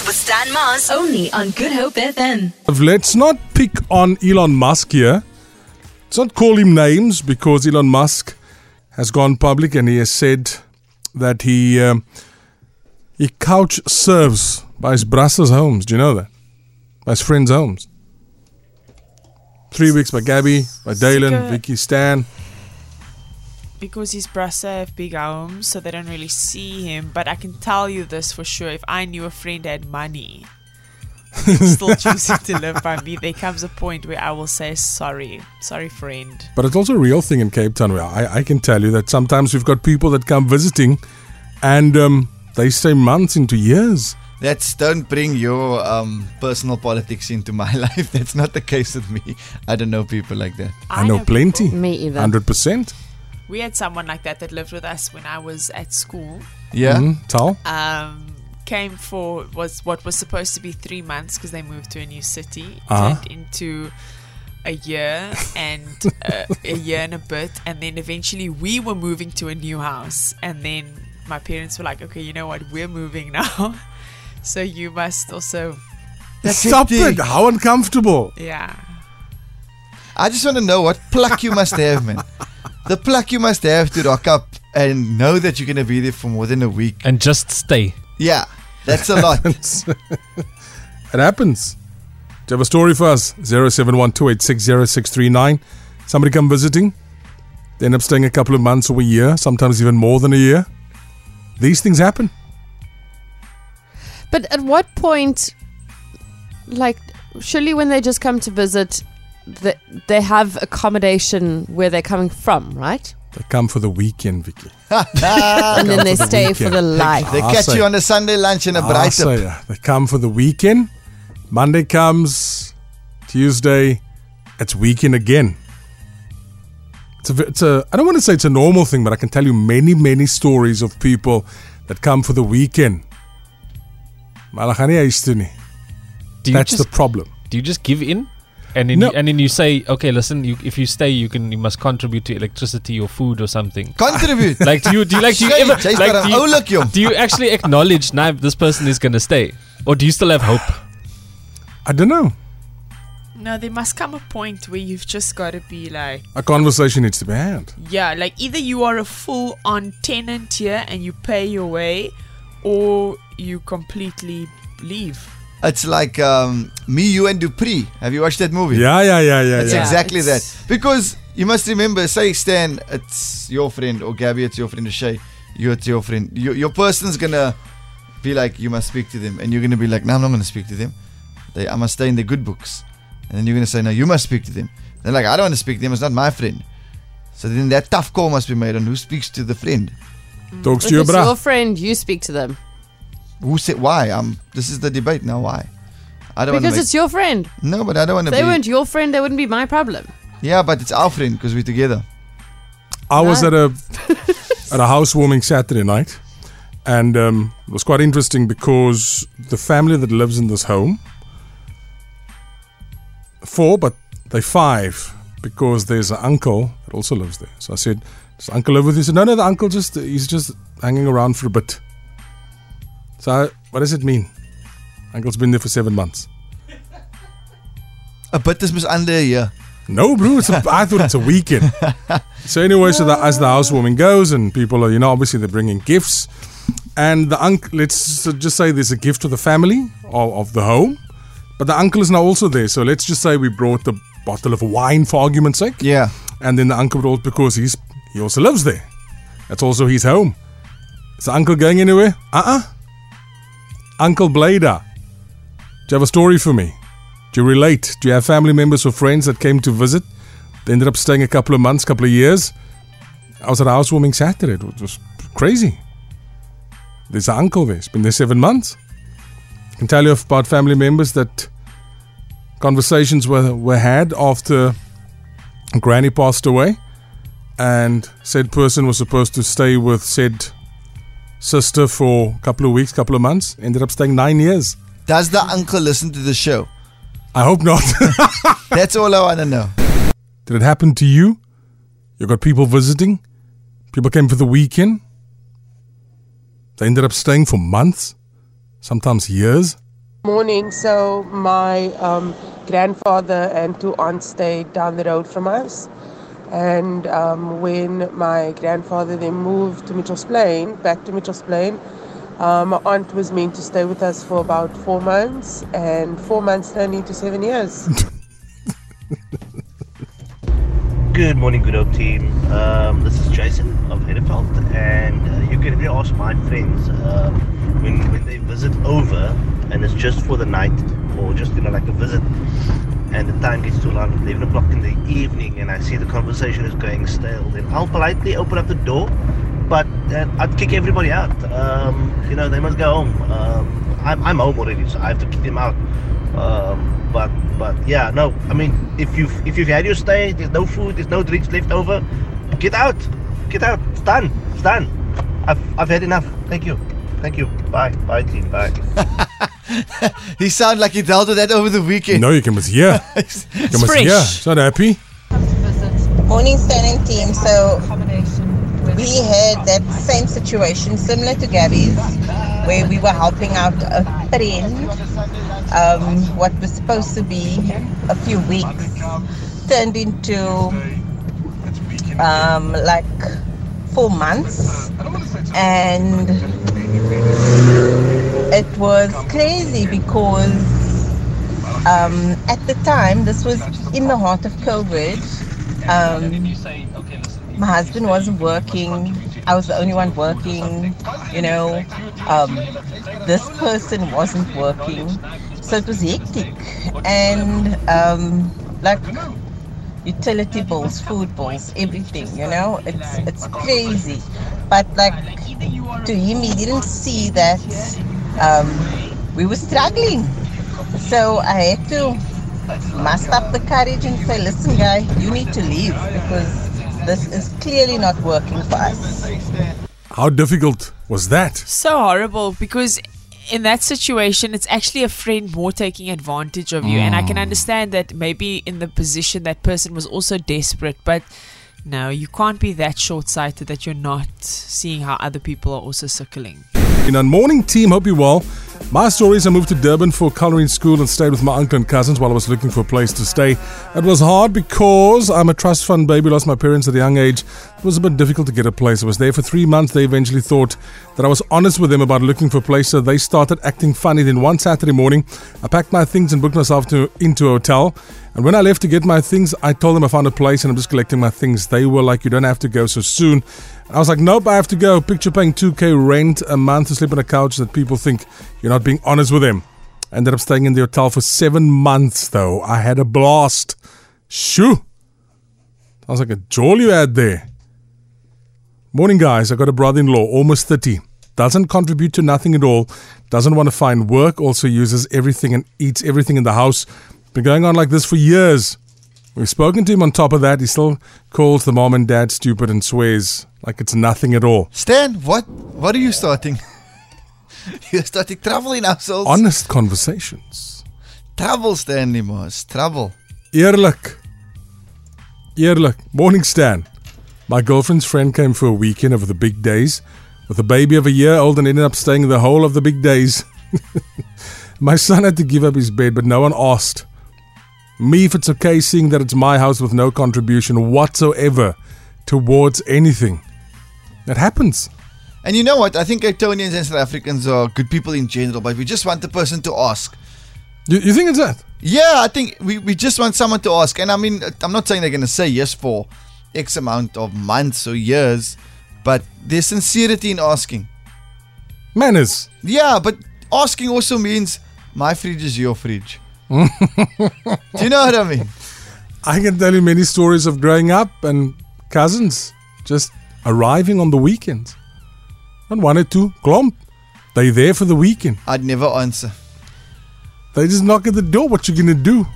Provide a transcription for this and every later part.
Breakfast with Stan Mars. Only on Good Hope FM. Let's not pick on Elon Musk here. Let's not call him names because Elon Musk has gone public and he has said that he um, he couch surfs by his brasses homes. Do you know that? By his friends' homes. Three weeks by Gabby, by Dalen, Vicky, Stan. Because his brasa have big homes, so they don't really see him. But I can tell you this for sure: if I knew a friend had money, still choosing to live by me. There comes a point where I will say sorry, sorry, friend. But it's also a real thing in Cape Town where I, I can tell you that sometimes we've got people that come visiting and um, they stay months into years. That's don't bring your um, personal politics into my life. That's not the case with me. I don't know people like that. I, know, plenty. Me either. 100%. We had someone like that that lived with us when I was at school. Yeah. Mm, Tal? Um, came for was what was supposed to be three months because they moved to a new city. Uh-huh. Turned into a year and uh, a year and a bit, and then eventually we were moving to a new house, and then my parents were like, "Okay, you know what? We're moving now, so you must also, Stop the thing. it. How uncomfortable. yeah." I just want to know what pluck you must have, man. The pluck you must have to rock up and know that you're going to be there for more than a week. and just stay. Yeah, that's a lot. it happens. Do you have a story for us? 0712860639. Somebody come visiting. They end up staying a couple of months or a year, sometimes even more than a year. These things happen. But at what point, like, surely when they just come to visit, they, they have accommodation where they're coming from, right? They come for the weekend, Vicky. and then they for the stay for the life. They catch say- you on a Sunday lunch in a bright so, up. yeah, They come for the weekend. Monday comes, Tuesday, it's weekend again. It's a, it's a, I don't want to say it's a normal thing, but I can tell you many, many stories of people that come for the weekend. Malagani huis toe nie. Do you That's just the problem. do you just give in? And then, No. you, and then you say, okay, listen, you, if you stay, you can you must contribute to electricity or food or something. Contribute. Like, do you do you like do you ever like maar do 'n you, oulik, jong. do you actually acknowledge now this person is gonna stay, or do you still have hope? I don't know. No, there must come a point where you've just got to be like, A conversation needs to be had. yeah, like either you are a full on tenant here and you pay your way, or you completely leave. It's like um, Me, You, and Dupree. Have you watched that movie? Yeah, yeah, yeah, yeah, It's yeah. exactly that. it's- Because you must remember, say Stan, it's your friend, or Gabby, it's your friend, or Shay, you, it's your friend. Your, your person's gonna be like, you must speak to them, and you're gonna be like, no, I'm not gonna speak to them. They, I must stay in the good books, and then you're gonna say, no, you must speak to them. They're like, I don't want to speak to them. It's not my friend. So then that tough call must be made on who speaks to the friend. Talks If to your it's your friend, you speak to them. Who said why? Um, this is the debate now. Why? I don't want Because to. it's your friend. No, but I don't want If to they be. weren't your friend, they wouldn't be my problem. Yeah, but it's our friend because we're together. I was at a at a housewarming Saturday night, and um, it was quite interesting because the family that lives in this home, four, but they five because there's an uncle that also lives there. So I said, "Does the uncle live with you?" He said, "No, no, the uncle just he's just hanging around for a bit." So I, what does it mean? Uncle's been there for seven months. A bit is mis under a year. No, bro. It's a, I thought it's a weekend. So anyway, so the, as the housewarming goes, and people are, you know, obviously they're bringing gifts, and the uncle. Let's just say there's a gift to the family of, of the home, but the uncle is now also there. So let's just say we brought the bottle of wine for argument's sake, Yeah. and then the uncle brought because he's he also lives there. That's also his home. Is the uncle going anywhere? Uh uh Uncle Blader. Do you have a story for me? Do you relate? Do you have family members or friends that came to visit? They ended up staying a couple of months, couple of years. I was at a housewarming Saturday. It was crazy. There's an uncle there. He's been there seven months. I can tell you about family members that conversations were, were had after Granny passed away, and said person was supposed to stay with said sister for a couple of weeks, couple of months. Ended up staying nine years. Does the uncle listen to the show? I hope not. That's all I want to know. Did it happen to you? You got people visiting? People came for the weekend? They ended up staying for months, sometimes years. Morning. So my um, grandfather and two aunts stayed down the road from us, and um, when my grandfather then moved to Mitchell's Plain, back to Mitchell's Plain, uh, my aunt was meant to stay with us for about four months, and four months turned into seven years. Good morning, good old team. Um, this is Jason of Heideveld, and uh, you can really ask my friends um, when when they visit over, and it's just for the night or just you know like a visit, and the time gets to around 11 o'clock in the evening, and I see the conversation is going stale. Then I'll politely open up the door, but uh, I'd kick everybody out. Um, you know they must go home. Um, I'm I'm home already, so I have to kick them out. Um, but but yeah, no. I mean, if you've if you've had your stay, there's no food, there's no drinks left over. Get out, get out. It's done. It's done. I've I've had enough. Thank you, thank you. Bye, bye, team. Bye. He sound like he dealt with that over the weekend. No, you can miss here. You can miss fresh. here. It's not happy. Morning standing team. So we had that same situation similar to Gabby's where we were helping out a friend. Um, what was supposed to be a few weeks turned into um, like four months and it was crazy because um, at the time this was in the heart of COVID um, my husband wasn't working. I was the only one working, you know. Um, this person wasn't working. So it was hectic. And um, like utility bills, food bills, everything, you know. It's it's crazy. But like to him he didn't see that um, we were struggling. So I had to muster up the courage and say, listen guy, you need to leave because this is clearly not working for us. How difficult was that? So horrible because in that situation, it's actually a friend more taking advantage of you. And I can understand that maybe in the position that person was also desperate, but no, you can't be that short sighted that you're not seeing how other people are also suckling. In our morning team, hope you well. My story is I moved to Durban for colouring school and stayed with my uncle and cousins while I was looking for a place to stay. It was hard because I'm a trust fund baby, lost my parents at a young age. It was a bit difficult to get a place. I was there for three months. They eventually thought that I was honest with them about looking for a place, so they started acting funny. Then one Saturday morning, I packed my things and booked myself to, into a hotel. And when I left to get my things, I told them I found a place and I'm just collecting my things. They were like, You don't have to go so soon. I was like, Nope, I have to go. Picture paying 2K rent a month to sleep on a couch that people think you're not being honest with them. I ended up staying in the hotel for seven months, though. I had a blast. Shoo! Sounds like a jolly you had there. Morning, guys. I got a brother in law, almost 30. Doesn't contribute to nothing at all. Doesn't want to find work. Also uses everything and eats everything in the house. Been going on like this for years. We've spoken to him on top of that. He still calls the mom and dad stupid and swears like it's nothing at all. Stan, what what are you starting? You're starting trouble ourselves. Honest conversations. trouble, Stanley Moss. Trouble. Eerlik. Eerlik. Morning, Stan. My girlfriend's friend came for a weekend over the big days with a baby of a year old and ended up staying the whole of the big days. my son had to give up his bed, but no one asked. Me, if it's okay, seeing that it's my house with no contribution whatsoever towards anything. That happens. And you know what? I think Etonians and South Africans are good people in general, but we just want the person to ask. You, you think it's that? Yeah, I think we, we just want someone to ask. And I mean, I'm not saying they're going to say yes for X amount of months or years, but there's sincerity in asking. Manners. Yeah, but asking also means my fridge is your fridge. Do you know what I mean? I can tell you many stories of growing up and cousins just arriving on the weekends. and one or two, glomp. They there for the weekend. I'd never answer. They just knock at the door. What you gonna do?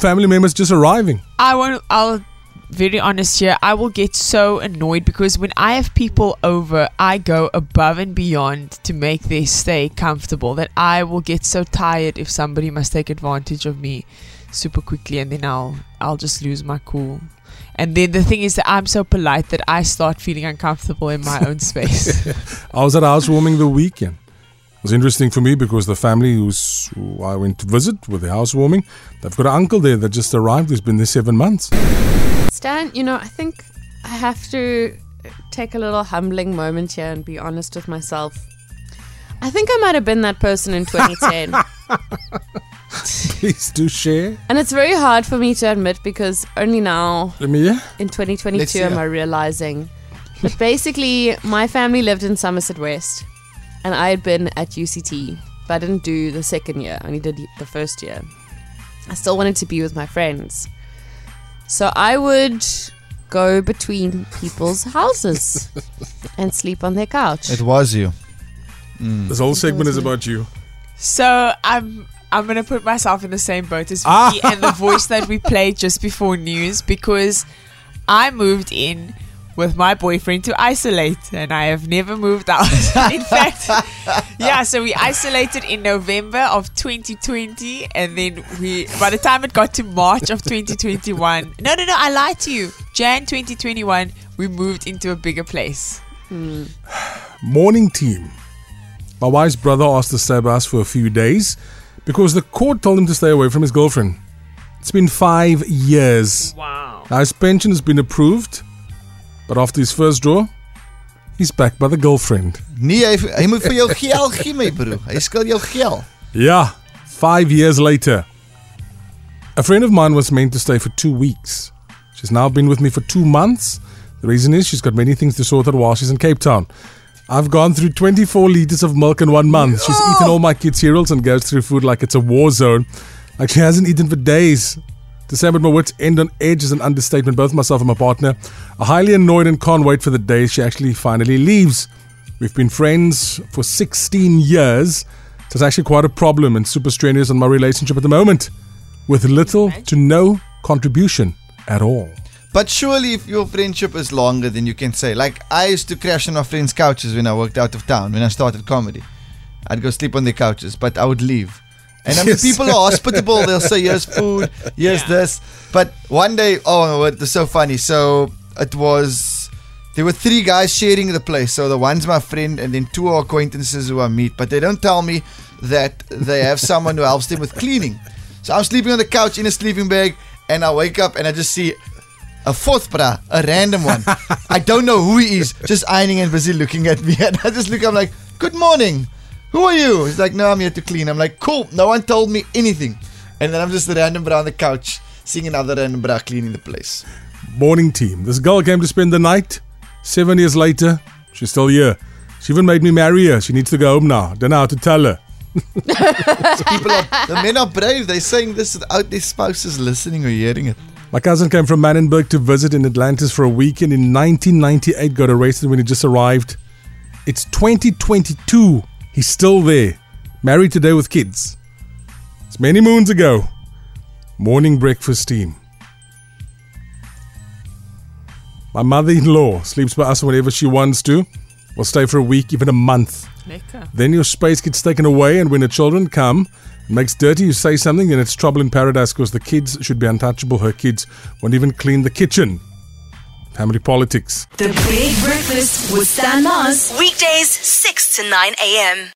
Family members just arriving. I won't. I'll very honest here. I will get so annoyed because when I have people over, I go above and beyond to make their stay comfortable. That I will get so tired if somebody must take advantage of me super quickly, and then I'll I'll just lose my cool. And then the thing is that I'm so polite that I start feeling uncomfortable in my own space. I was at housewarming the weekend. It was interesting for me because the family who's, who I went to visit with the housewarming, they've got an uncle there that just arrived who's been there seven months. Stan, you know, I think I have to take a little humbling moment here and be honest with myself. I think I might have been that person in 2010. Please do share. and it's very hard for me to admit because only now Let me hear. in 2022 am I realizing. But basically, my family lived in Somerset West and I had been at UCT, but I didn't do the second year, I only did the first year. I still wanted to be with my friends. So I would go between people's houses and sleep on their couch. It was you. This whole segment is about you. So I'm I'm gonna put myself in the same boat as Ah. Vicky and the voice that we played just before news because I moved in with my boyfriend to isolate and I have never moved out. in fact, yeah, so we isolated in November of 2020 and then we by the time it got to March of 2021. No, no, no, I lied to you. Jan 2021, we moved into a bigger place. Hmm. Morning team. My wife's brother asked to stay by us for a few days because the court told him to stay away from his girlfriend. It's been five years. Wow. Now his pension has been approved, but after his first draw, he's back by the girlfriend. Nee, hy hy moet vir jou geld gee my broer. Hy skuld jou geld. Yeah, five years later. A friend of mine was meant to stay for two weeks. She's now been with me for two months. The reason is she's got many things to sort out while she's in Cape Town. I've gone through 24 liters of milk in one month. She's eaten all my kids' cereals and goes through food like it's a war zone. Like she hasn't eaten for days. To say I'm at my wits' end on edge is an understatement. Both myself and my partner are highly annoyed and can't wait for the day she actually finally leaves. We've been friends for 16 years, so it's actually quite a problem and super strenuous on my relationship at the moment, with little to no contribution at all. But surely, if your friendship is longer, then you can say, like, I used to crash on my friends' couches when I worked out of town, when I started comedy. I'd go sleep on their couches, but I would leave. And I mean, Yes. people are hospitable. They'll say, here's food, here's Yeah. this. But one day, oh, it was so funny. So it was, there were three guys sharing the place. So the one's my friend, and then two are acquaintances who I meet. But they don't tell me that they have someone who helps them with cleaning. So I'm sleeping on the couch in a sleeping bag, and I wake up and I just see a fourth bra, a random one. I don't know who he is, just ironing and busy looking at me. And I just look, I'm like, good morning. Who are you? He's like, no, I'm here to clean. I'm like, cool. No one told me anything. And then I'm just a random bra on the couch, seeing another random bra cleaning the place. Morning team. This girl came to spend the night. Seven years later, she's still here. She even made me marry her. She needs to go home now. Don't know how to tell her. People are, the men are brave. They're saying this without oh, their spouses listening or hearing it. My cousin came from Manenberg to visit in Atlantis for a weekend in 1998, got arrested when he just arrived. It's 2022. He's still there. Married today with kids. It's many moons ago. Morning breakfast team. My mother in law sleeps by us whenever she wants to. Will stay for a week, even a month. Lekker. Then your space gets taken away, and when the children come, it makes dirty, you say something, and it's trouble in paradise because the kids should be untouchable. Her kids won't even clean the kitchen. Family politics. The Big Breakfast with Stan Mars. Weekdays, 6 to 9 a.m.